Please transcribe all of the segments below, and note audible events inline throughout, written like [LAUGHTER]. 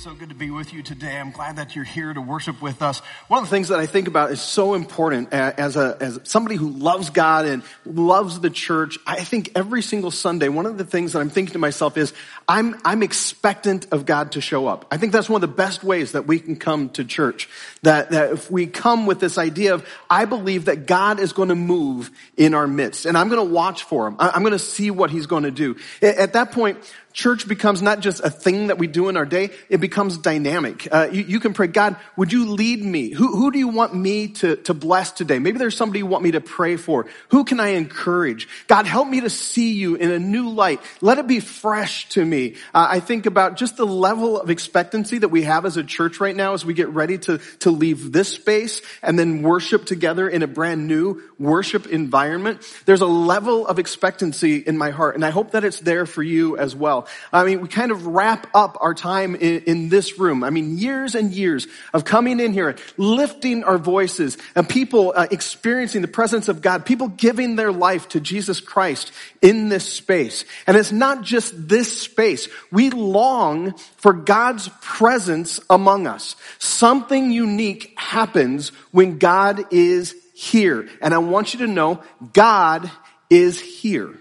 So good to be with you today. I'm glad that you're here to worship with us. One of the things that I think about is so important uh, as a, as somebody who loves God and loves the church. I think every single Sunday, one of the things that I'm thinking to myself is I'm, I'm expectant of God to show up. I think that's one of the best ways that we can come to church. That, that if we come with this idea of, I believe that God is going to move in our midst and I'm going to watch for him. I'm going to see what he's going to do. At that point, church becomes not just a thing that we do in our day, it becomes dynamic. Uh, you, you, can pray, God, would you lead me? Who, who do you want me to, to bless today? Maybe there's somebody you want me to pray for. Who can I encourage? God, help me to see you in a new light. Let it be fresh to me. Uh, I think about just the level of expectancy that we have as a church right now as we get ready to, to leave this space and then worship together in a brand new worship environment. There's a level of expectancy in my heart, and I hope that it's there for you as well. I mean, we kind of wrap up our time in, in this room. I mean, years and years of coming in here, lifting our voices, and people uh, experiencing the presence of God, people giving their life to Jesus Christ in this space. And it's not just this space. We long for God's presence among us. Something unique happens when God is here. And I want you to know God is here.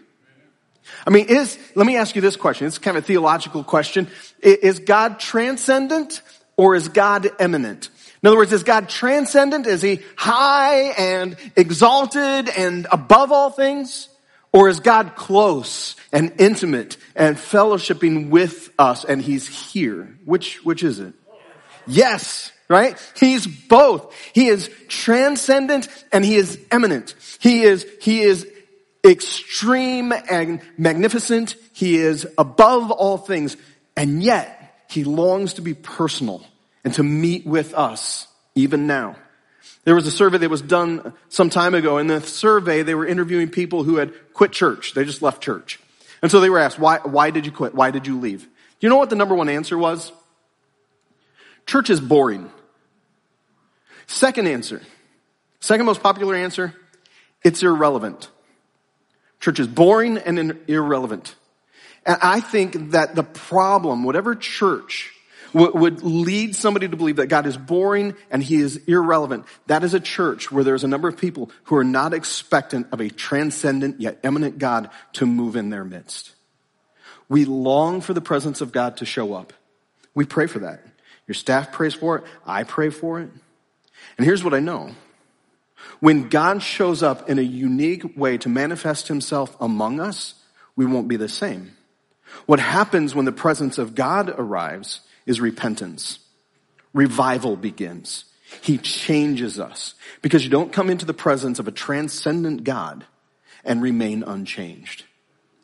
I mean, is, let me ask you this question. It's kind of a theological question. Is God transcendent or is God immanent? In other words, is God transcendent? Is he high and exalted and above all things? Or is God close and intimate and fellowshipping with us and he's here? Which, which is it? Yes, right? He's both. He is transcendent and he is immanent. He is, he is extreme and magnificent. He is above all things. And yet he longs to be personal and to meet with us even now. There was a survey that was done some time ago. In the survey, they were interviewing people who had quit church. They just left church. And so they were asked, why, why did you quit? Why did you leave? Do you know what the number one answer was? Church is boring. Second answer, second most popular answer, it's irrelevant. Church is boring and irrelevant. And I think that the problem, whatever church would lead somebody to believe that God is boring and he is irrelevant, that is a church where there's a number of people who are not expectant of a transcendent yet immanent God to move in their midst. We long for the presence of God to show up. We pray for that. Your staff prays for it. I pray for it. And here's what I know. When God shows up in a unique way to manifest himself among us, we won't be the same. What happens when the presence of God arrives is repentance. Revival begins. He changes us because you don't come into the presence of a transcendent God and remain unchanged.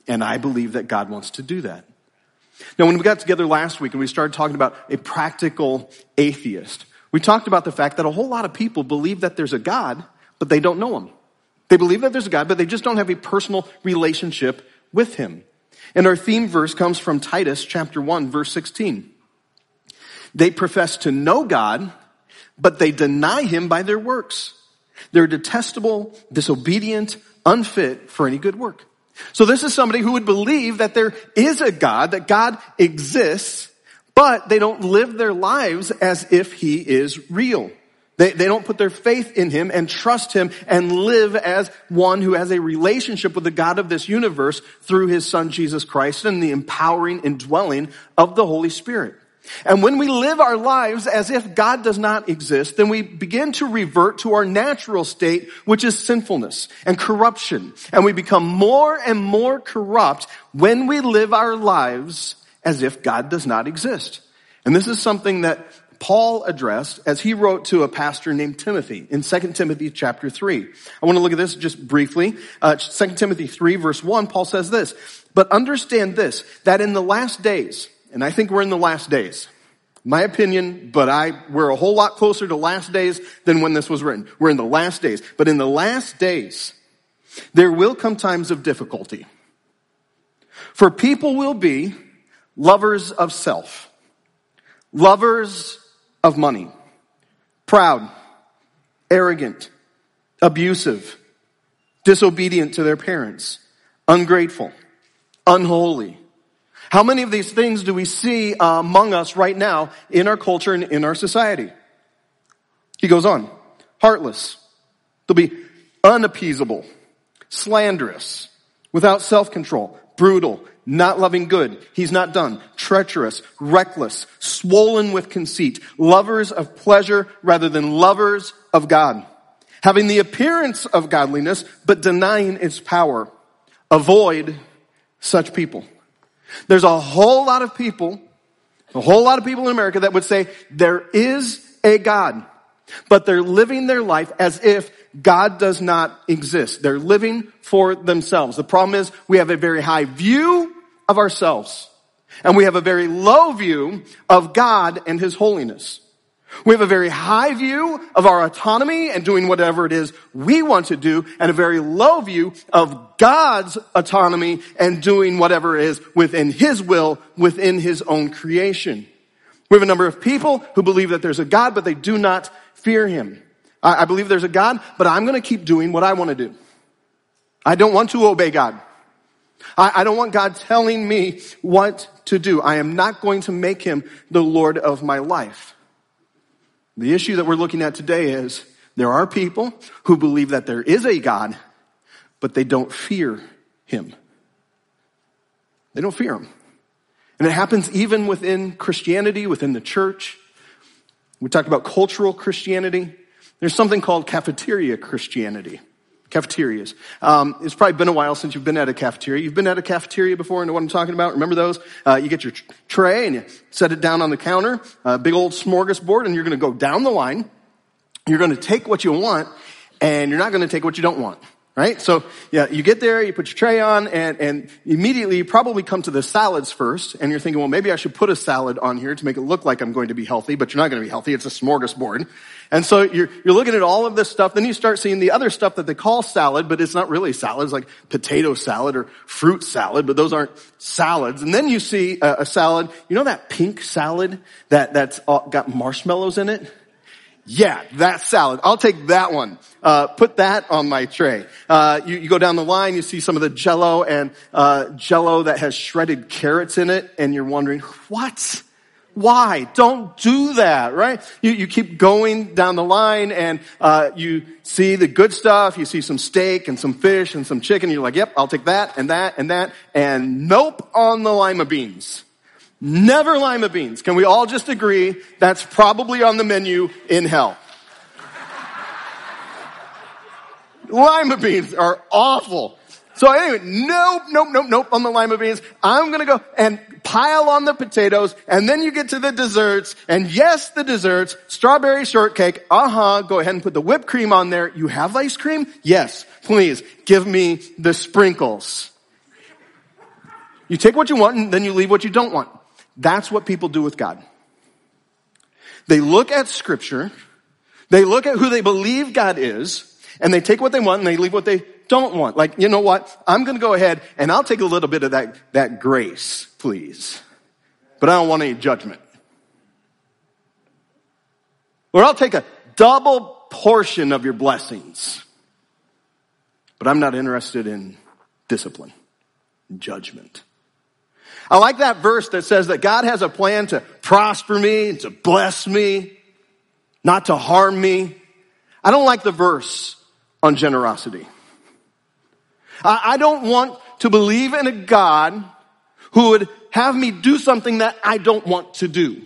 And I believe that God wants to do that. Now, when we got together last week and we started talking about a practical atheist, we talked about the fact that a whole lot of people believe that there's a God, but they don't know him. They believe that there's a God, but they just don't have a personal relationship with him. And our theme verse comes from Titus chapter 1 verse 16. They profess to know God, but they deny him by their works. They're detestable, disobedient, unfit for any good work. So this is somebody who would believe that there is a God, that God exists, but they don't live their lives as if he is real. They, they don't put their faith in him and trust him and live as one who has a relationship with the God of this universe through his son Jesus Christ and the empowering indwelling of the Holy Spirit. And when we live our lives as if God does not exist, then we begin to revert to our natural state, which is sinfulness and corruption. And we become more and more corrupt when we live our lives as if God does not exist. And this is something that Paul addressed as he wrote to a pastor named Timothy in 2 Timothy chapter 3. I want to look at this just briefly. Uh, 2 Timothy 3 verse 1, Paul says this, but understand this, that in the last days, and I think we're in the last days, my opinion, but I, we're a whole lot closer to last days than when this was written. We're in the last days. But in the last days, There will come times of difficulty. For people will be lovers of self, lovers of money, proud, arrogant, abusive, disobedient to their parents, ungrateful, unholy. How many of these things do we see uh, among us right now in our culture and in our society? He goes on, heartless. They'll be unappeasable, slanderous, without self-control, brutal, not loving good. He's not done. Treacherous, reckless, swollen with conceit, lovers of pleasure rather than lovers of God. Having the appearance of godliness, but denying its power. Avoid such people. There's a whole lot of people, a whole lot of people in America that would say there is a God, but they're living their life as if God does not exist. They're living for themselves. The problem is we have a very high view of ourselves and we have a very low view of God and His holiness. We have a very high view of our autonomy and doing whatever it is we want to do and a very low view of God's autonomy and doing whatever is within His will, within His own creation. We have a number of people who believe that there's a God, but they do not fear Him. I, I believe there's a God, but I'm going to keep doing what I want to do. I don't want to obey God. I, I don't want God telling me what to do. I am not going to make Him the Lord of my life. The issue that we're looking at today is there are people who believe that there is a God, but they don't fear Him. They don't fear Him. And it happens even within Christianity, within the church. We talked about cultural Christianity. There's something called cafeteria Christianity. Cafeterias. Um, it's probably been a while since you've been at a cafeteria. You've been at a cafeteria before and know what I'm talking about? Remember those? Uh, you get your tray and you set it down on the counter, a big old smorgasbord, and you're going to go down the line. You're going to take what you want, and you're not going to take what you don't want right? So yeah, you get there, you put your tray on, and, and immediately you probably come to the salads first, and you're thinking, well, maybe I should put a salad on here to make it look like I'm going to be healthy, but you're not going to be healthy. It's a smorgasbord. And so you're, you're looking at all of this stuff, then you start seeing the other stuff that they call salad, but it's not really salad. It's like potato salad or fruit salad, but those aren't salads. And then you see a, a salad, you know that pink salad that, that's got marshmallows in it? Yeah, that salad. I'll take that one. Uh, put that on my tray. Uh, you, you, go down the line, you see some of the Jello and uh, Jello that has shredded carrots in it, and you're wondering, what? Why? Don't do that, right? You, you keep going down the line, and uh, you see the good stuff. You see some steak and some fish and some chicken. You're like, yep, I'll take that and that and that, and nope on the lima beans. Never lima beans. Can we all just agree that's probably on the menu in hell? [LAUGHS] lima beans are awful. So anyway, nope, nope, nope, nope on the lima beans. I'm gonna go and pile on the potatoes and then you get to the desserts and yes, the desserts, strawberry shortcake, uh-huh, go ahead and put the whipped cream on there. You have ice cream? Yes, please, give me the sprinkles. You take what you want and then you leave what you don't want. That's what people do with God. They look at scripture, they look at who they believe God is, and they take what they want and they leave what they don't want. Like, you know what? I'm gonna go ahead and I'll take a little bit of that, that grace, please. But I don't want any judgment. Or I'll take a double portion of your blessings. But I'm not interested in discipline, judgment. I like that verse that says that God has a plan to prosper me, to bless me, not to harm me. I don't like the verse on generosity. I don't want to believe in a God who would have me do something that I don't want to do.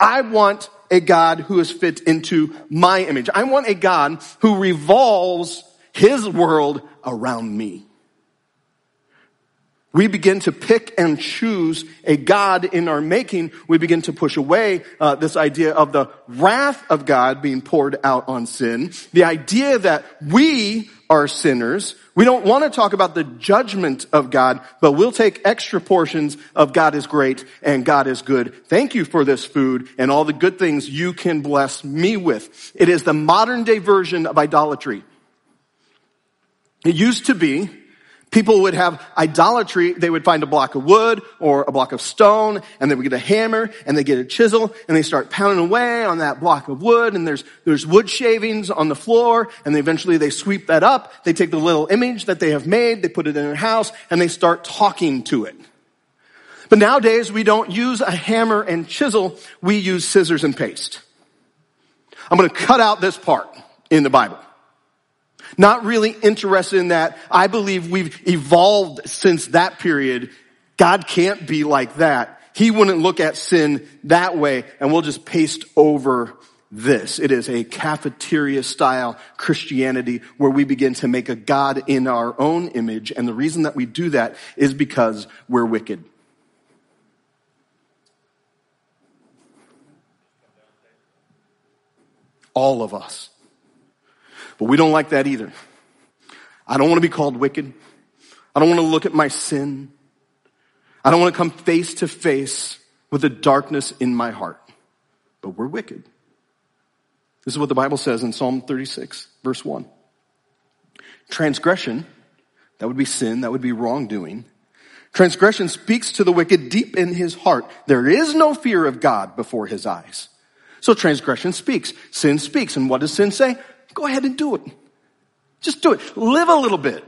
I want a God who is fit into my image. I want a God who revolves his world around me we begin to pick and choose a God in our making, we begin to push away uh, this idea of the wrath of God being poured out on sin, the idea that we are sinners. We don't want to talk about the judgment of God, but we'll take extra portions of God is great and God is good. Thank you for this food and all the good things you can bless me with. It is the modern day version of idolatry. It used to be People would have idolatry. They would find a block of wood or a block of stone and they would get a hammer and they get a chisel and they start pounding away on that block of wood and there's, there's wood shavings on the floor and eventually they sweep that up. They take the little image that they have made, they put it in their house and they start talking to it. But nowadays we don't use a hammer and chisel. We use scissors and paste. I'm going to cut out this part in the Bible. Not really interested in that. I believe we've evolved since that period. God can't be like that. He wouldn't look at sin that way and we'll just paste over this. It is a cafeteria style Christianity where we begin to make a God in our own image. And the reason that we do that is because we're wicked. All of us. But we don't like that either. I don't want to be called wicked. I don't want to look at my sin. I don't want to come face to face with the darkness in my heart. But we're wicked. This is what the Bible says in Psalm 36, verse 1. Transgression, that would be sin, that would be wrongdoing. Transgression speaks to the wicked deep in his heart. There is no fear of God before his eyes. So transgression speaks. Sin speaks. And what does sin say? Go ahead and do it. Just do it. Live a little bit.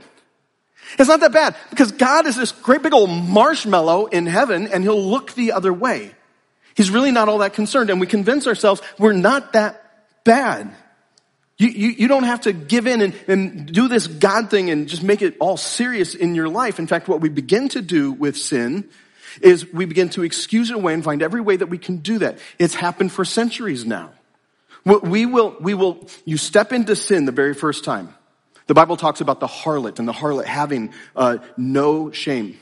It's not that bad because God is this great big old marshmallow in heaven and he'll look the other way. He's really not all that concerned and we convince ourselves we're not that bad. You, you, you don't have to give in and, and do this God thing and just make it all serious in your life. In fact, what we begin to do with sin is we begin to excuse it away and find every way that we can do that. It's happened for centuries now. We will, we will, you step into sin the very first time. The Bible talks about the harlot and the harlot having uh, no shame.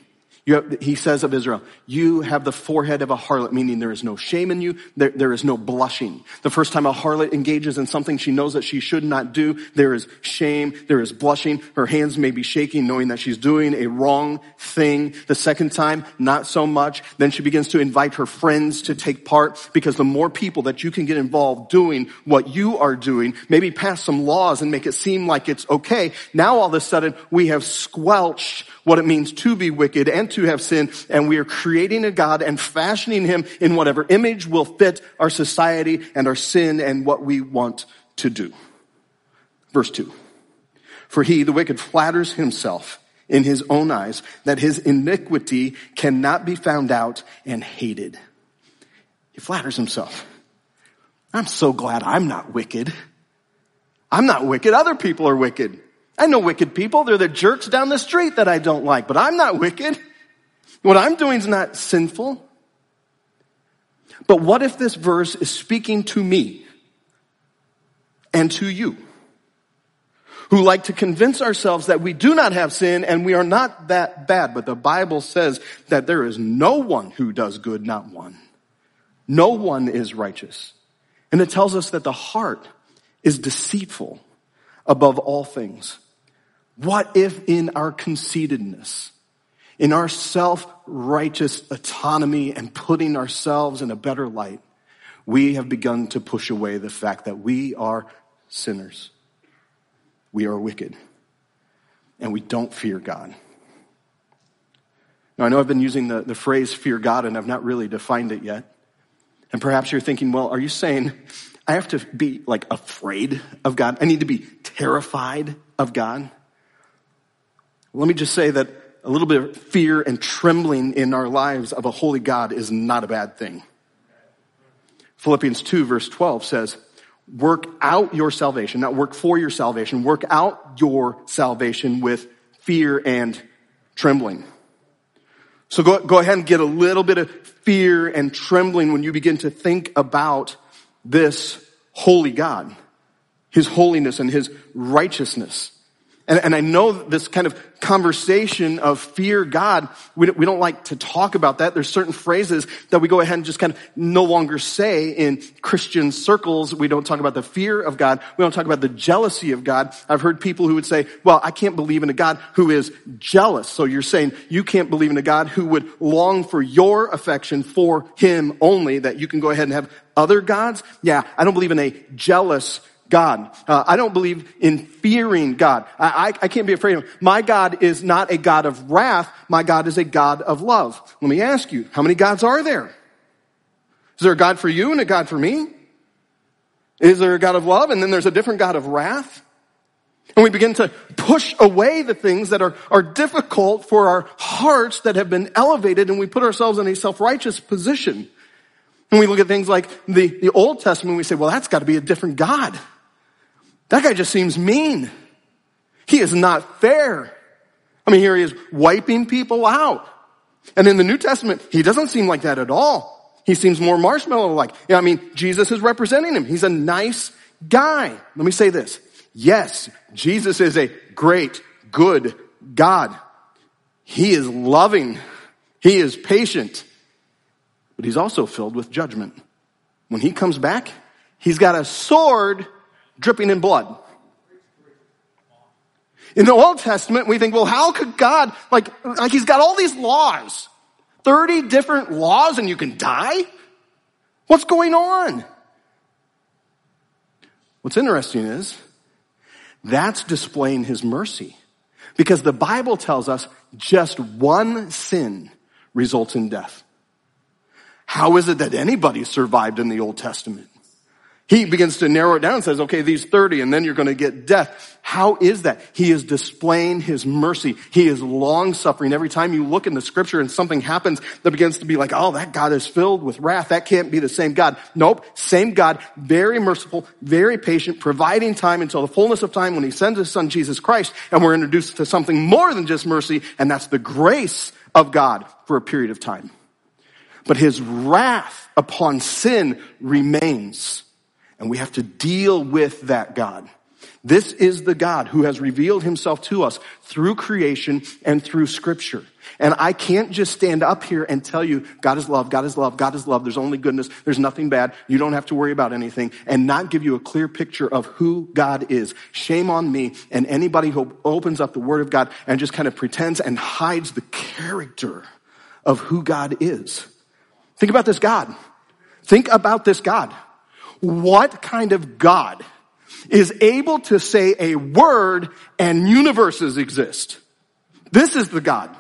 Have, he says of Israel, you have the forehead of a harlot, meaning there is no shame in you, there, there is no blushing. The first time a harlot engages in something she knows that she should not do, there is shame, there is blushing, her hands may be shaking knowing that she's doing a wrong thing. The second time, not so much. Then she begins to invite her friends to take part because the more people that you can get involved doing what you are doing, maybe pass some laws and make it seem like it's okay. Now all of a sudden we have squelched what it means to be wicked and to have sin, and we are creating a God and fashioning him in whatever image will fit our society and our sin and what we want to do. Verse 2. For he, the wicked, flatters himself in his own eyes that his iniquity cannot be found out and hated. He flatters himself. I'm so glad I'm not wicked. I'm not wicked. Other people are wicked. I know wicked people. They're the jerks down the street that I don't like, but I'm not wicked. What I'm doing is not sinful. But what if this verse is speaking to me and to you who like to convince ourselves that we do not have sin and we are not that bad, but the Bible says that there is no one who does good, not one. No one is righteous. And it tells us that the heart is deceitful above all things what if in our conceitedness, in our self-righteous autonomy and putting ourselves in a better light, we have begun to push away the fact that we are sinners. We are wicked. And we don't fear God. Now, I know I've been using the, the phrase fear God and I've not really defined it yet. And perhaps you're thinking, well, are you saying I have to be like afraid of God? I need to be terrified of God? Let me just say that a little bit of fear and trembling in our lives of a holy God is not a bad thing. Philippians 2 verse 12 says, work out your salvation, not work for your salvation, work out your salvation with fear and trembling. So go, go ahead and get a little bit of fear and trembling when you begin to think about this holy God, His holiness and His righteousness. And, and I know this kind of conversation of fear God, we don't, we don't like to talk about that. There's certain phrases that we go ahead and just kind of no longer say in Christian circles. We don't talk about the fear of God. We don't talk about the jealousy of God. I've heard people who would say, well, I can't believe in a God who is jealous. So you're saying you can't believe in a God who would long for your affection for him only, that you can go ahead and have other gods? Yeah, I don't believe in a jealous God. Uh, I don't believe in fearing God. I, I, I can't be afraid of him. My God is not a God of wrath. My God is a God of love. Let me ask you, how many gods are there? Is there a God for you and a God for me? Is there a God of love and then there's a different God of wrath? And we begin to push away the things that are, are difficult for our hearts that have been elevated and we put ourselves in a self-righteous position. And we look at things like the, the Old Testament, and we say, well, that's got to be a different God. That guy just seems mean. He is not fair. I mean, here he is wiping people out. And in the New Testament, he doesn't seem like that at all. He seems more marshmallow-like. I mean, Jesus is representing him. He's a nice guy. Let me say this. Yes, Jesus is a great, good God. He is loving. He is patient. But he's also filled with judgment. When he comes back, he's got a sword dripping in blood. In the Old Testament, we think, well, how could God, like, like he's got all these laws, 30 different laws and you can die? What's going on? What's interesting is that's displaying his mercy because the Bible tells us just one sin results in death. How is it that anybody survived in the Old Testament? He begins to narrow it down and says, okay, these 30 and then you're going to get death. How is that? He is displaying his mercy. He is long suffering. Every time you look in the scripture and something happens that begins to be like, oh, that God is filled with wrath. That can't be the same God. Nope. Same God. Very merciful, very patient, providing time until the fullness of time when he sends his son Jesus Christ. And we're introduced to something more than just mercy. And that's the grace of God for a period of time. But his wrath upon sin remains. And we have to deal with that God. This is the God who has revealed himself to us through creation and through scripture. And I can't just stand up here and tell you, God is love, God is love, God is love, there's only goodness, there's nothing bad, you don't have to worry about anything, and not give you a clear picture of who God is. Shame on me and anybody who opens up the Word of God and just kind of pretends and hides the character of who God is. Think about this God. Think about this God. What kind of God is able to say a word and universes exist? This is the God.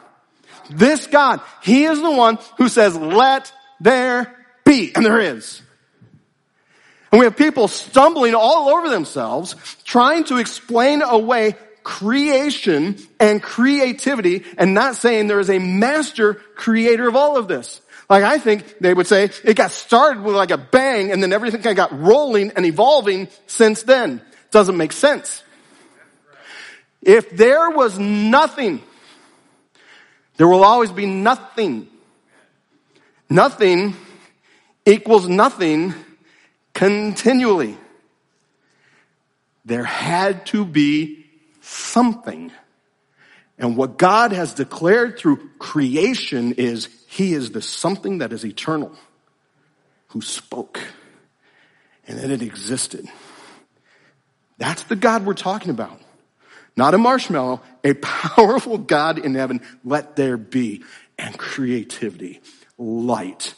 This God. He is the one who says, let there be. And there is. And we have people stumbling all over themselves, trying to explain away creation and creativity and not saying there is a master creator of all of this. Like I think they would say it got started with like a bang and then everything kind of got rolling and evolving since then. Doesn't make sense. If there was nothing, there will always be nothing. Nothing equals nothing continually. There had to be something. And what God has declared through creation is He is the something that is eternal, who spoke, and that it existed. That's the God we're talking about. Not a marshmallow, a [LAUGHS] powerful God in heaven. Let there be. And creativity, light,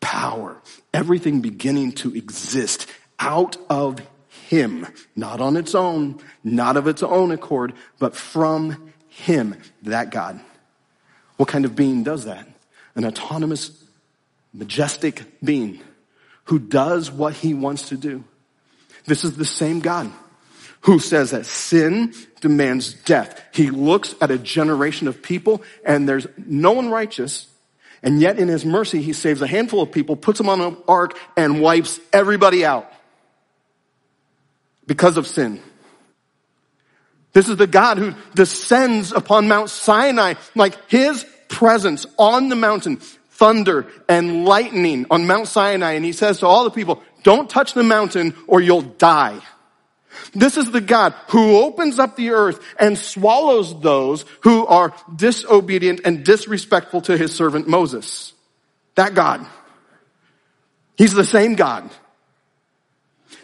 power, everything beginning to exist out of Him. Not on its own, not of its own accord, but from him, that God. What kind of being does that? An autonomous, majestic being who does what he wants to do. This is the same God who says that sin demands death. He looks at a generation of people and there's no one righteous. And yet in his mercy, he saves a handful of people, puts them on an ark and wipes everybody out because of sin. This is the God who descends upon Mount Sinai, like his presence on the mountain, thunder and lightning on Mount Sinai. And he says to all the people, don't touch the mountain or you'll die. This is the God who opens up the earth and swallows those who are disobedient and disrespectful to his servant Moses. That God. He's the same God.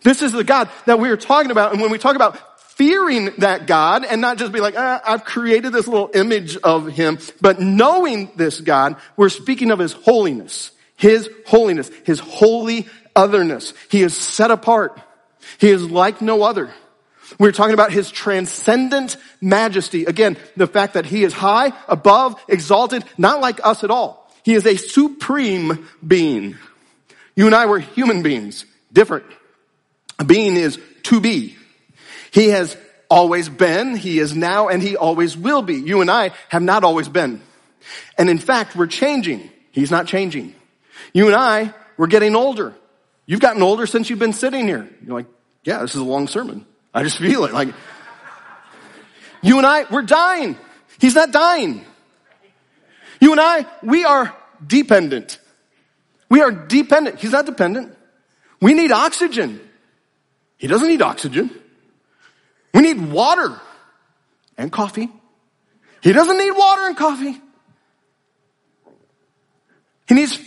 This is the God that we are talking about. And when we talk about fearing that God and not just be like, ah, I've created this little image of him, but knowing this God, we're speaking of his holiness, his holiness, his holy otherness. He is set apart. He is like no other. We're talking about his transcendent majesty. Again, the fact that he is high, above, exalted, not like us at all. He is a supreme being. You and I were human beings, different. A being is to be. He has always been, he is now, and he always will be. You and I have not always been. And in fact, we're changing. He's not changing. You and I, we're getting older. You've gotten older since you've been sitting here. You're like, yeah, this is a long sermon. I just feel it. Like, you and I, we're dying. He's not dying. You and I, we are dependent. We are dependent. He's not dependent. We need oxygen. He doesn't need oxygen. We need water and coffee. He doesn't need water and coffee. He needs,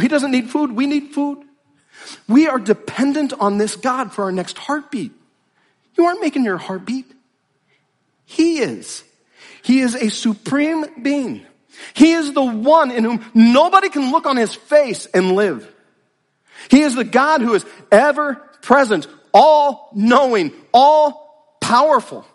he doesn't need food. We need food. We are dependent on this God for our next heartbeat. You aren't making your heartbeat. He is. He is a supreme being. He is the one in whom nobody can look on his face and live. He is the God who is ever present, all knowing, all powerful.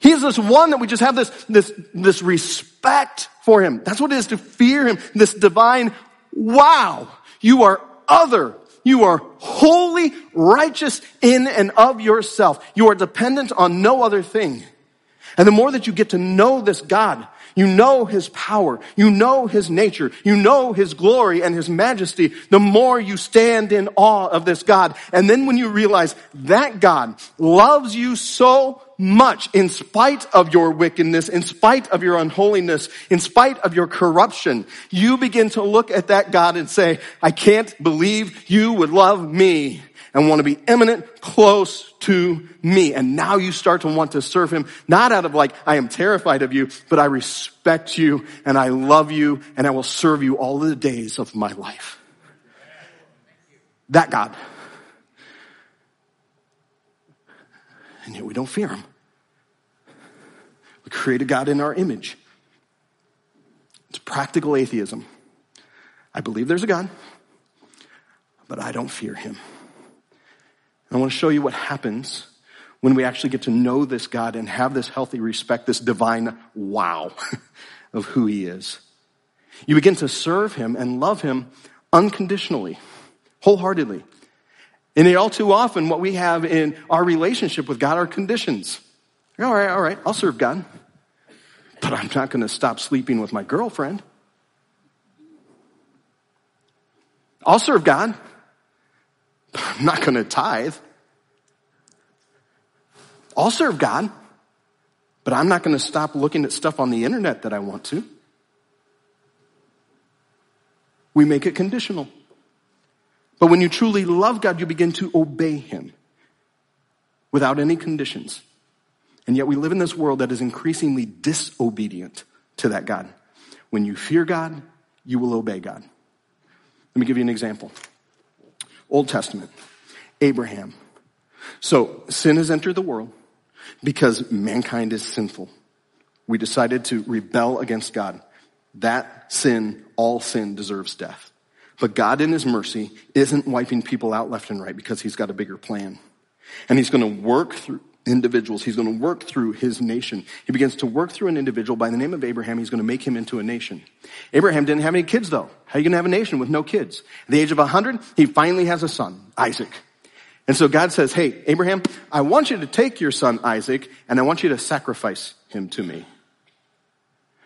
He is this one that we just have this, this, this respect for him. That's what it is to fear him. This divine, wow, you are other. You are wholly righteous in and of yourself. You are dependent on no other thing. And the more that you get to know this God, you know His power, you know His nature, you know His glory and His majesty, the more you stand in awe of this God. And then when you realize that God loves you so much in spite of your wickedness, in spite of your unholiness, in spite of your corruption, you begin to look at that God and say, I can't believe you would love me and want to be immanent close to me. And now you start to want to serve him, not out of like, I am terrified of you, but I respect you and I love you and I will serve you all the days of my life. That God. And yet we don't fear him. We create a God in our image. It's practical atheism. I believe there's a God, but I don't fear him. I want to show you what happens when we actually get to know this God and have this healthy respect, this divine wow [LAUGHS] of who he is. You begin to serve him and love him unconditionally, wholeheartedly. And all too often, what we have in our relationship with God are conditions. All right, all right, I'll serve God. But I'm not going to stop sleeping with my girlfriend. I'll serve God. I'm not going to tithe. I'll serve God, but I'm not going to stop looking at stuff on the internet that I want to. We make it conditional. But when you truly love God, you begin to obey Him without any conditions. And yet we live in this world that is increasingly disobedient to that God. When you fear God, you will obey God. Let me give you an example. Old Testament, Abraham. So sin has entered the world because mankind is sinful. We decided to rebel against God. That sin, all sin deserves death. But God in his mercy isn't wiping people out left and right because he's got a bigger plan. And he's going to work through individuals. He's going to work through his nation. He begins to work through an individual by the name of Abraham. He's going to make him into a nation. Abraham didn't have any kids though. How are you going to have a nation with no kids? At the age of 100, he finally has a son, Isaac. And so God says, hey, Abraham, I want you to take your son Isaac and I want you to sacrifice him to me.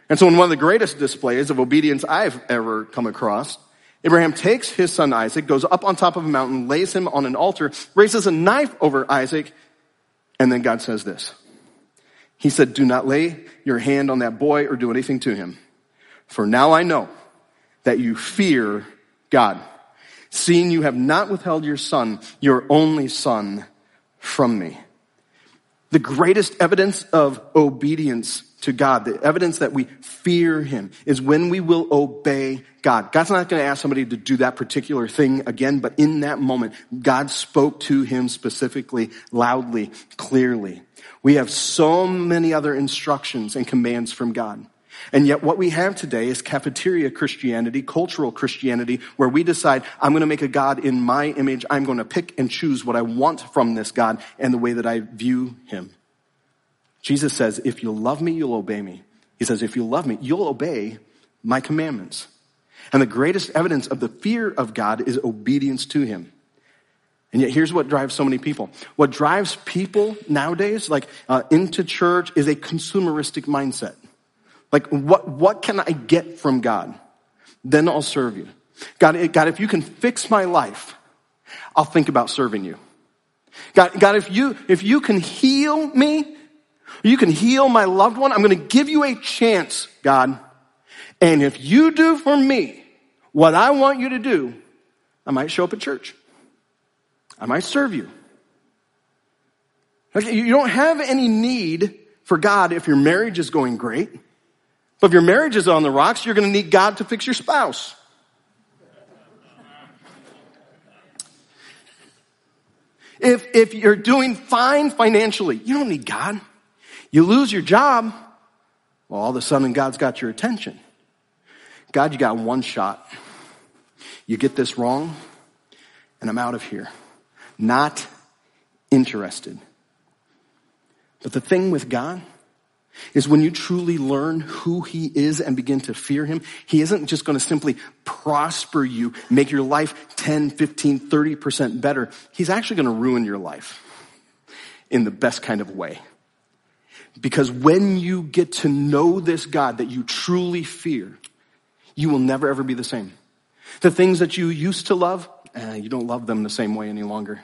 And so in one of the greatest displays of obedience I've ever come across, Abraham takes his son Isaac, goes up on top of a mountain, lays him on an altar, raises a knife over Isaac, and then God says this. He said, do not lay your hand on that boy or do anything to him. For now I know that you fear God, seeing you have not withheld your son, your only son, from me. The greatest evidence of obedience to God, the evidence that we fear Him is when we will obey God. God's not going to ask somebody to do that particular thing again, but in that moment, God spoke to him specifically, loudly, clearly. We have so many other instructions and commands from God. And yet what we have today is cafeteria Christianity, cultural Christianity, where we decide, I'm going to make a God in my image. I'm going to pick and choose what I want from this God and the way that I view him. Jesus says, if you love me, you'll obey me. He says, if you love me, you'll obey my commandments. And the greatest evidence of the fear of God is obedience to him. And yet here's what drives so many people. What drives people nowadays, like uh, into church, is a consumeristic mindset. Like, what, what can I get from God? Then I'll serve you. God, God, if you can fix my life, I'll think about serving you. God, God, if you, if you can heal me, you can heal my loved one, I'm going to give you a chance, God. And if you do for me what I want you to do, I might show up at church. I might serve you. You don't have any need for God if your marriage is going great. But if your marriage is on the rocks, you're going to need God to fix your spouse. If, if you're doing fine financially, you don't need God. You lose your job, well, all of a sudden God's got your attention. God, you got one shot. You get this wrong, and I'm out of here. Not interested. But the thing with God, is when you truly learn who he is and begin to fear him, he isn't just going to simply prosper you, make your life 10, 15, 30% better. He's actually going to ruin your life in the best kind of way. Because when you get to know this God that you truly fear, you will never ever be the same. The things that you used to love, eh, you don't love them the same way any longer.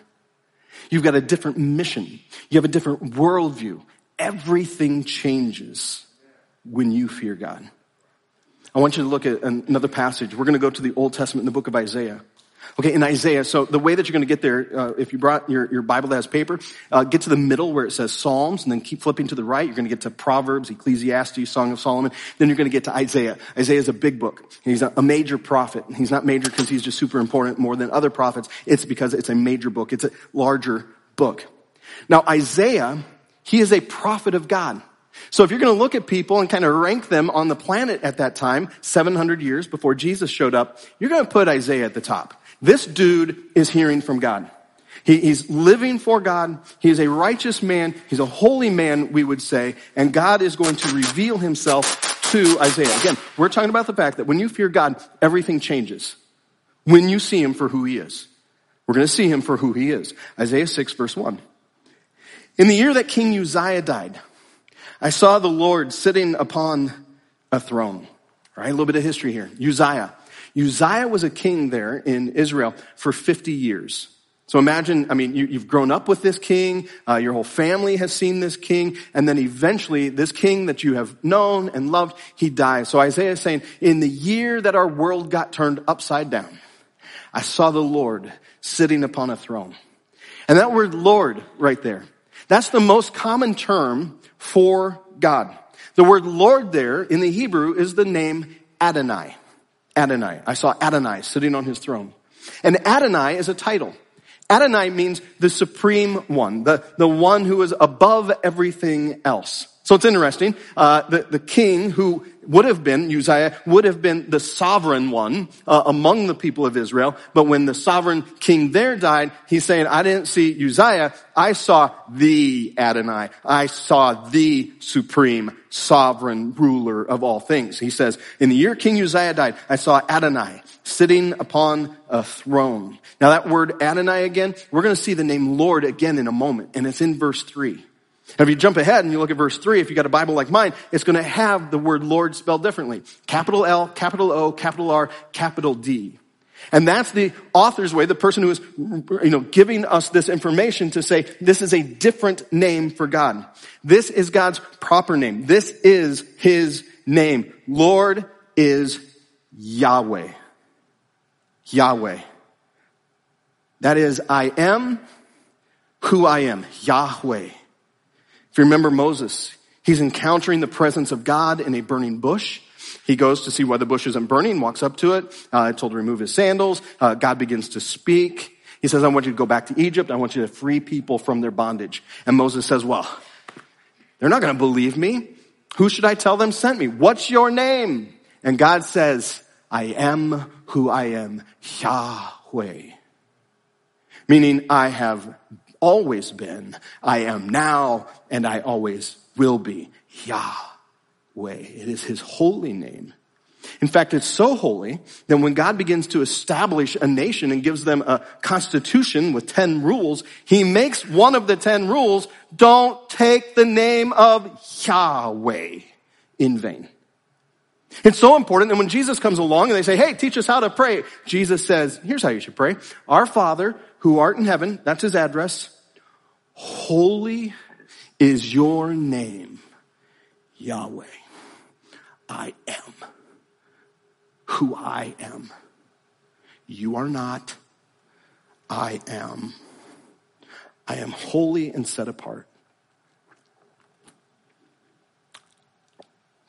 You've got a different mission. You have a different worldview everything changes when you fear God. I want you to look at another passage. We're going to go to the Old Testament in the book of Isaiah. Okay, in Isaiah, so the way that you're going to get there, uh, if you brought your, your Bible that has paper, uh, get to the middle where it says Psalms, and then keep flipping to the right. You're going to get to Proverbs, Ecclesiastes, Song of Solomon. Then you're going to get to Isaiah. Isaiah is a big book. He's a, a major prophet. He's not major because he's just super important more than other prophets. It's because it's a major book. It's a larger book. Now, Isaiah he is a prophet of God. So if you're going to look at people and kind of rank them on the planet at that time, 700 years before Jesus showed up, you're going to put Isaiah at the top. This dude is hearing from God. He, he's living for God. He is a righteous man. He's a holy man, we would say. And God is going to reveal himself to Isaiah. Again, we're talking about the fact that when you fear God, everything changes. When you see him for who he is. We're going to see him for who he is. Isaiah 6 verse 1. In the year that King Uzziah died, I saw the Lord sitting upon a throne. Right? A little bit of history here. Uzziah. Uzziah was a king there in Israel for 50 years. So imagine, I mean, you, have grown up with this king, uh, your whole family has seen this king, and then eventually this king that you have known and loved, he dies. So Isaiah is saying, in the year that our world got turned upside down, I saw the Lord sitting upon a throne. And that word Lord right there, that's the most common term for God. The word Lord there in the Hebrew is the name Adonai. Adonai. I saw Adonai sitting on his throne. And Adonai is a title. Adonai means the supreme one, the, the one who is above everything else. So it's interesting. Uh, the, the king who would have been, Uzziah, would have been the sovereign one uh, among the people of Israel. But when the sovereign king there died, he's saying, I didn't see Uzziah. I saw the Adonai. I saw the supreme sovereign ruler of all things. He says, in the year King Uzziah died, I saw Adonai sitting upon a throne. Now that word Adonai again, we're going to see the name Lord again in a moment. And it's in verse three. If you jump ahead and you look at verse 3, if you got a Bible like mine, it's going to have the word Lord spelled differently. Capital L, capital O, capital R, capital D. And that's the author's way, the person who is, you know, giving us this information to say, this is a different name for God. This is God's proper name. This is His name. Lord is Yahweh. Yahweh. That is, I am who I am. Yahweh. If you remember Moses, he's encountering the presence of God in a burning bush. He goes to see why the bush isn't burning, walks up to it, uh, told to remove his sandals. Uh, God begins to speak. He says, I want you to go back to Egypt. I want you to free people from their bondage. And Moses says, well, they're not going to believe me. Who should I tell them sent me? What's your name? And God says, I am who I am, Yahweh. Meaning I have always been, I am now, and I always will be. Yahweh. It is his holy name. In fact, it's so holy that when God begins to establish a nation and gives them a constitution with 10 rules, he makes one of the 10 rules, don't take the name of Yahweh in vain. It's so important that when Jesus comes along and they say, hey, teach us how to pray, Jesus says, here's how you should pray. Our Father who art in heaven, that's his address. Holy is your name, Yahweh. I am who I am. You are not. I am. I am holy and set apart.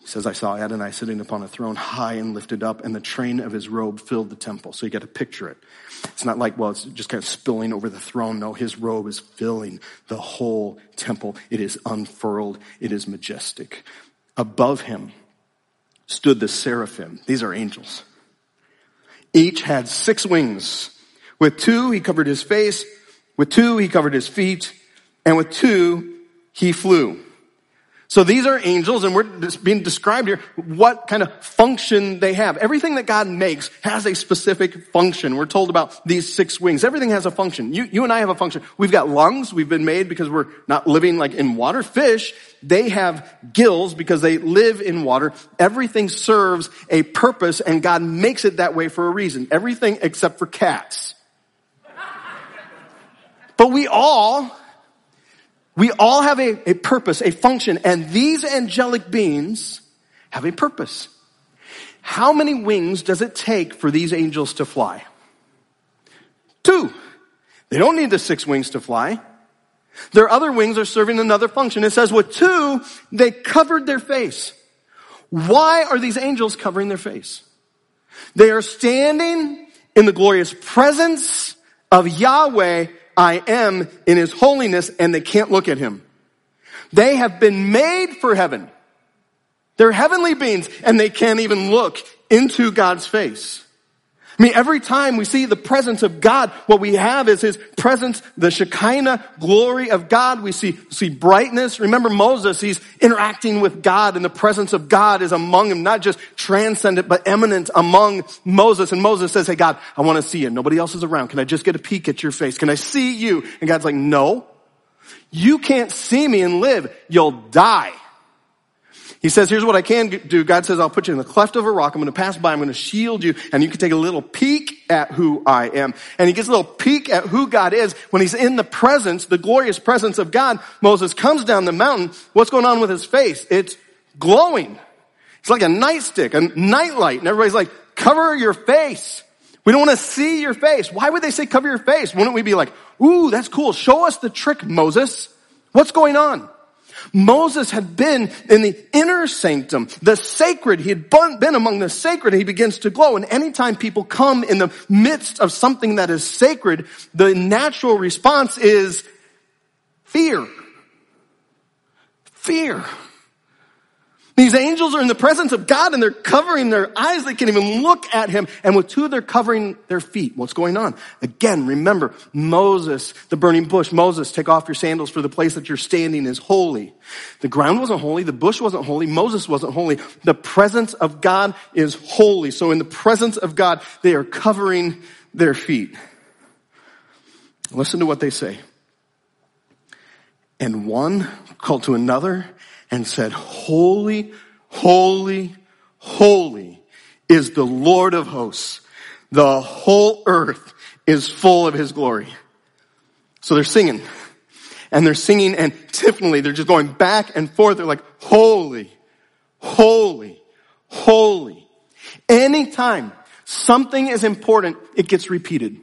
He says, I saw Adonai sitting upon a throne high and lifted up, and the train of his robe filled the temple. So you got to picture it. It's not like, well, it's just kind of spilling over the throne. No, his robe is filling the whole temple. It is unfurled. It is majestic. Above him stood the seraphim. These are angels. Each had six wings. With two, he covered his face. With two, he covered his feet. And with two, he flew. So these are angels and we're being described here what kind of function they have. Everything that God makes has a specific function. We're told about these six wings. Everything has a function. You, you and I have a function. We've got lungs. We've been made because we're not living like in water. Fish, they have gills because they live in water. Everything serves a purpose and God makes it that way for a reason. Everything except for cats. But we all we all have a, a purpose, a function, and these angelic beings have a purpose. How many wings does it take for these angels to fly? Two. They don't need the six wings to fly. Their other wings are serving another function. It says with two, they covered their face. Why are these angels covering their face? They are standing in the glorious presence of Yahweh I am in his holiness and they can't look at him. They have been made for heaven. They're heavenly beings and they can't even look into God's face. I mean, every time we see the presence of God, what we have is His presence, the Shekinah glory of God. We see, see brightness. Remember Moses, he's interacting with God and the presence of God is among him, not just transcendent, but immanent among Moses. And Moses says, Hey God, I want to see you. Nobody else is around. Can I just get a peek at your face? Can I see you? And God's like, no, you can't see me and live. You'll die. He says, here's what I can do. God says, I'll put you in the cleft of a rock. I'm going to pass by. I'm going to shield you and you can take a little peek at who I am. And he gets a little peek at who God is when he's in the presence, the glorious presence of God. Moses comes down the mountain. What's going on with his face? It's glowing. It's like a nightstick, a nightlight. And everybody's like, cover your face. We don't want to see your face. Why would they say cover your face? Wouldn't we be like, ooh, that's cool. Show us the trick, Moses. What's going on? Moses had been in the inner sanctum, the sacred. He had been among the sacred. He begins to glow. And anytime people come in the midst of something that is sacred, the natural response is fear. Fear. These angels are in the presence of God and they're covering their eyes. They can't even look at him. And with two, they're covering their feet. What's going on? Again, remember Moses, the burning bush. Moses, take off your sandals for the place that you're standing is holy. The ground wasn't holy. The bush wasn't holy. Moses wasn't holy. The presence of God is holy. So in the presence of God, they are covering their feet. Listen to what they say. And one called to another and said, holy, holy, holy is the Lord of hosts. The whole earth is full of his glory. So they're singing and they're singing and Tiffany, they're just going back and forth. They're like, holy, holy, holy. Anytime something is important, it gets repeated.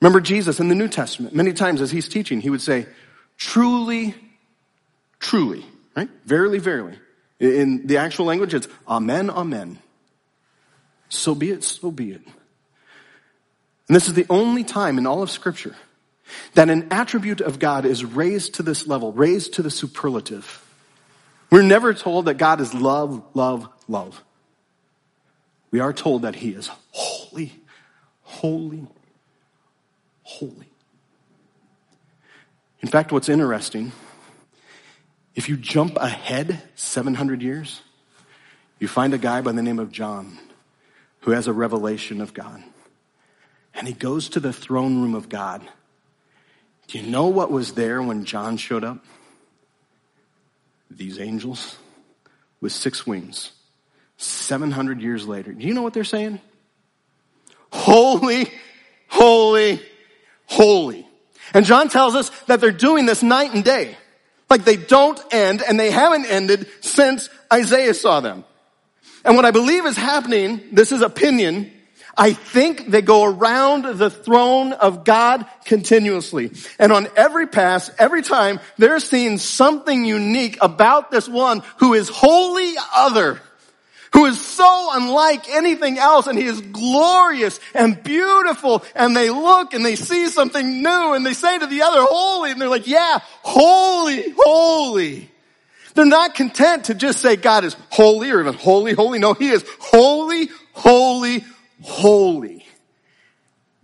Remember Jesus in the New Testament, many times as he's teaching, he would say, truly, truly, right? Verily, verily. In the actual language, it's amen, amen. So be it, so be it. And this is the only time in all of scripture that an attribute of God is raised to this level, raised to the superlative. We're never told that God is love, love, love. We are told that he is holy, holy, holy. In fact, what's interesting, if you jump ahead 700 years, you find a guy by the name of John who has a revelation of God. And he goes to the throne room of God. Do you know what was there when John showed up? These angels with six wings. 700 years later. Do you know what they're saying? Holy, holy, holy. And John tells us that they're doing this night and day. Like they don't end and they haven't ended since Isaiah saw them. And what I believe is happening, this is opinion, I think they go around the throne of God continuously. And on every pass, every time, they're seeing something unique about this one who is wholly other who is so unlike anything else and he is glorious and beautiful and they look and they see something new and they say to the other holy and they're like, yeah, holy, holy. They're not content to just say God is holy or even holy, holy. No, he is holy, holy, holy.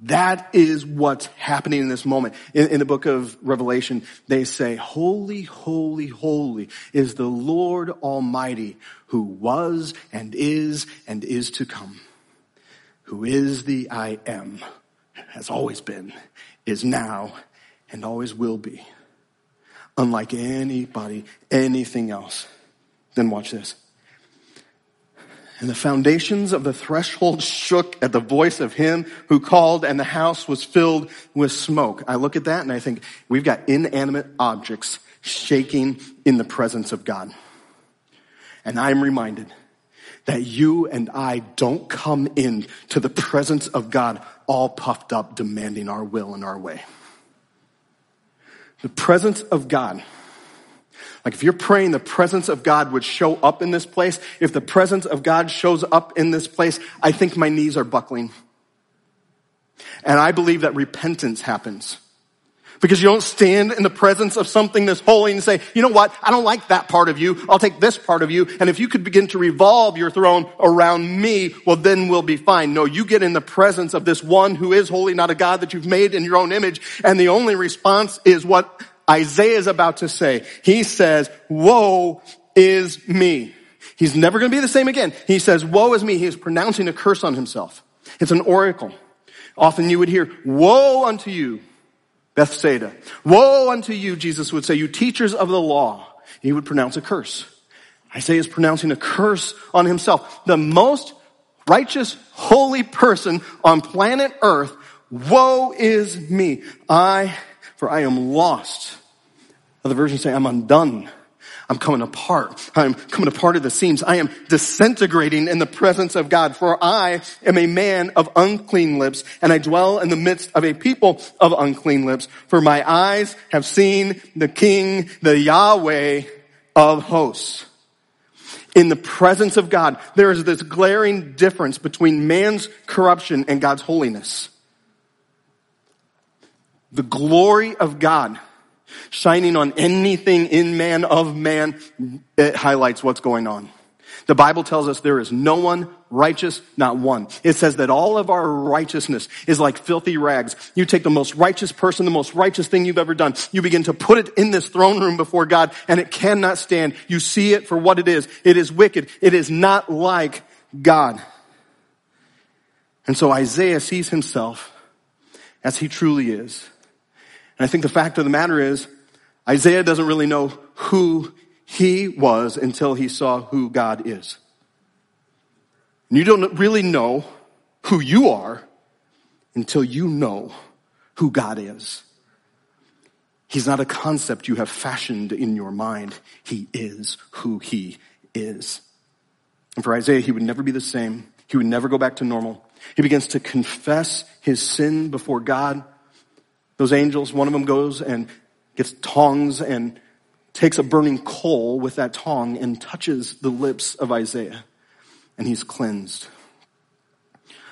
That is what's happening in this moment. In, in, the book of Revelation, they say, Holy, holy, holy is the Lord Almighty who was and is and is to come, who is the I am, has always been, is now, and always will be. Unlike anybody, anything else. Then watch this. And the foundations of the threshold [LAUGHS] shook at the voice of him who called and the house was filled with smoke. I look at that and I think we've got inanimate objects shaking in the presence of God. And I'm reminded that you and I don't come in to the presence of God all puffed up demanding our will and our way. The presence of God like if you're praying the presence of God would show up in this place, if the presence of God shows up in this place, I think my knees are buckling. And I believe that repentance happens. Because you don't stand in the presence of something that's holy and say, you know what? I don't like that part of you. I'll take this part of you. And if you could begin to revolve your throne around me, well, then we'll be fine. No, you get in the presence of this one who is holy, not a God that you've made in your own image. And the only response is what Isaiah is about to say. He says, woe is me. He's never going to be the same again. He says, woe is me. He is pronouncing a curse on himself. It's an oracle. Often you would hear, woe unto you, Bethsaida. Woe unto you, Jesus would say, you teachers of the law. He would pronounce a curse. Isaiah is pronouncing a curse on himself. The most righteous, holy person on planet earth. Woe is me. I for I am lost. Other versions say, I'm undone. I'm coming apart. I'm coming apart at the seams. I am disintegrating in the presence of God. For I am a man of unclean lips and I dwell in the midst of a people of unclean lips. For my eyes have seen the King, the Yahweh of hosts. In the presence of God, there is this glaring difference between man's corruption and God's holiness the glory of God shining on anything in man of man, it highlights what's going on. The Bible tells us there is no one righteous, not one. It says that all of our righteousness is like filthy rags. You take the most righteous person, the most righteous thing you've ever done. You begin to put it in this throne room before God and it cannot stand. You see it for what it is. It is wicked. It is not like God. And so Isaiah sees himself as he truly is. And I think the fact of the matter is, Isaiah doesn't really know who he was until he saw who God is. And you don't really know who you are until you know who God is. He's not a concept you have fashioned in your mind. He is who he is. And for Isaiah, he would never be the same. He would never go back to normal. He begins to confess his sin before God those angels, one of them goes and gets tongs and takes a burning coal with that tong and touches the lips of Isaiah, and he's cleansed.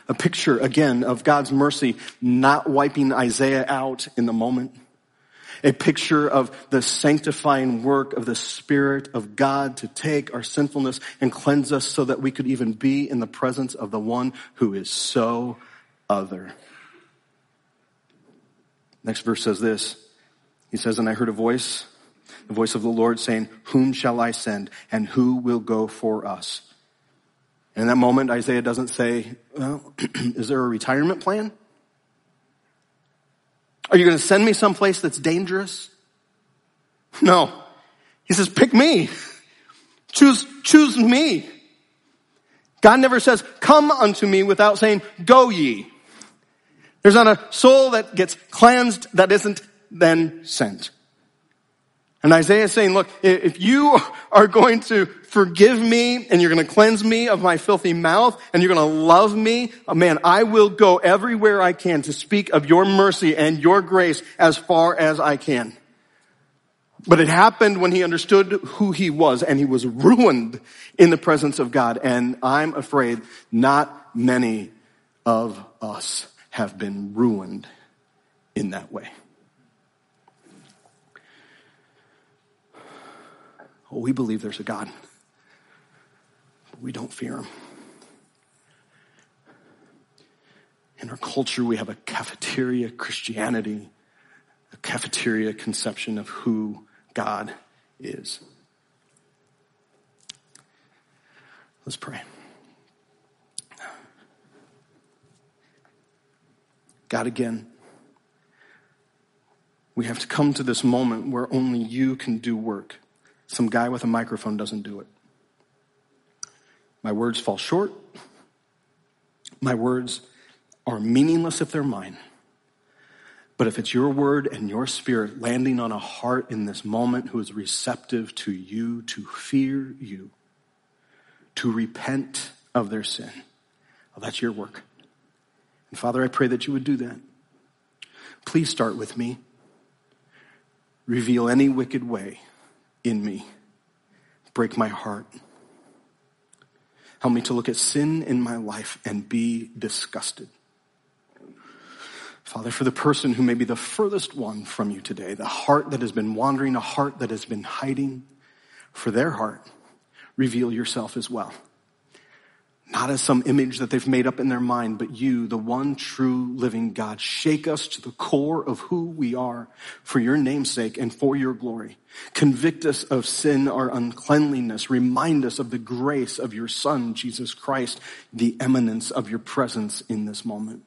A picture, again, of God's mercy not wiping Isaiah out in the moment. a picture of the sanctifying work of the Spirit of God to take our sinfulness and cleanse us so that we could even be in the presence of the one who is so other. Next verse says this. He says, And I heard a voice, the voice of the Lord saying, Whom shall I send and who will go for us? And in that moment, Isaiah doesn't say, Well, [CLEARS THROAT] is there a retirement plan? Are you going to send me someplace that's dangerous? No. He says, pick me. Choose, choose me. God never says, come unto me without saying, go ye. There's not a soul that gets cleansed that isn't then sent. And Isaiah is saying, look, if you [LAUGHS] are going to forgive me and you're going to cleanse me of my filthy mouth and you're going to love me, oh man, I will go everywhere I can to speak of your mercy and your grace as far as I can. But it happened when he understood who he was and he was ruined in the presence of God. And I'm afraid not many of us have been ruined in that way. Well, we believe there's a God, but we don't fear him. In our culture, we have a cafeteria Christianity, a cafeteria conception of who God is. Let's pray. God, again, we have to come to this moment where only you can do work. Some guy with a microphone doesn't do it. My words fall short. My words are meaningless if they're mine. But if it's your word and your spirit landing on a heart in this moment who is receptive to you, to fear you, to repent of their sin, well, that's your work. And Father, I pray that you would do that. Please start with me. Reveal any wicked way in me. Break my heart. Help me to look at sin in my life and be disgusted. Father, for the person who may be the furthest one from you today, the heart that has been wandering, a heart that has been hiding, for their heart, reveal yourself as well not as some image that they've made up in their mind, but you, the one true living God. Shake us to the core of who we are for your namesake and for your glory. Convict us of sin or uncleanliness. Remind us of the grace of your Son, Jesus Christ, the immanence of your presence in this moment.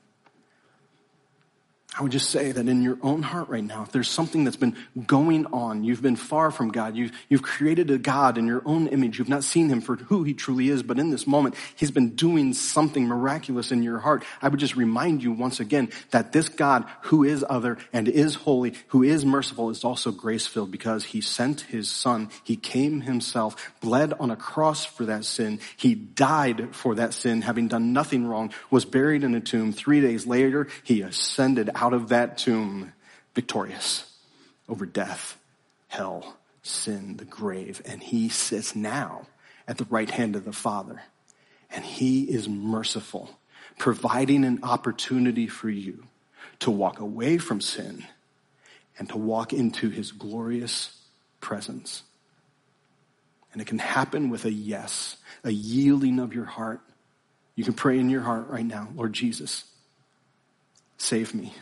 I would just say that in your own heart right now, if there's something that's been going on, you've been far from God, you've, you've created a God in your own image, you've not seen him for who he truly is, but in this moment, he's been doing something miraculous in your heart. I would just remind you once again that this God who is other and is holy, who is merciful, is also grace filled because he sent his son. He came himself, bled on a cross for that sin. He died for that sin, having done nothing wrong, was buried in a tomb. Three days later, he ascended out of that tomb victorious over death, hell, sin, the grave. And he sits now at the right hand of the Father. And he is merciful, providing an opportunity for you to walk away from sin and to walk into his glorious presence. And it can happen with a yes, a yielding of your heart. You can pray in your heart right now, Lord Jesus, Save me.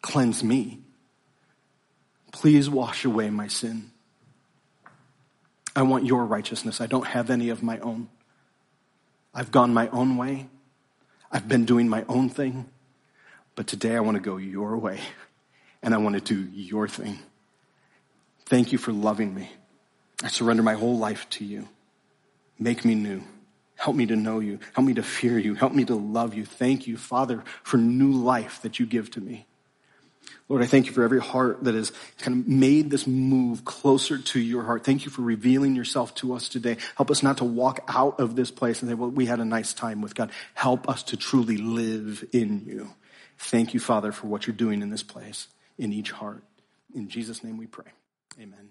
Cleanse me. Please wash away my sin. I want your righteousness. I don't have any of my own. I've gone my own way. I've been doing my own thing. But today I want to go your way and I want to do your thing. Thank you for loving me. I surrender my whole life to you. Make me new. Help me to know you. Help me to fear you. Help me to love you. Thank you, Father, for new life that you give to me. Lord, I thank you for every heart that has kind of made this move closer to your heart. Thank you for revealing yourself to us today. Help us not to walk out of this place and say, well, we had a nice time with God. Help us to truly live in you. Thank you, Father, for what you're doing in this place, in each heart. In Jesus' name we pray. Amen.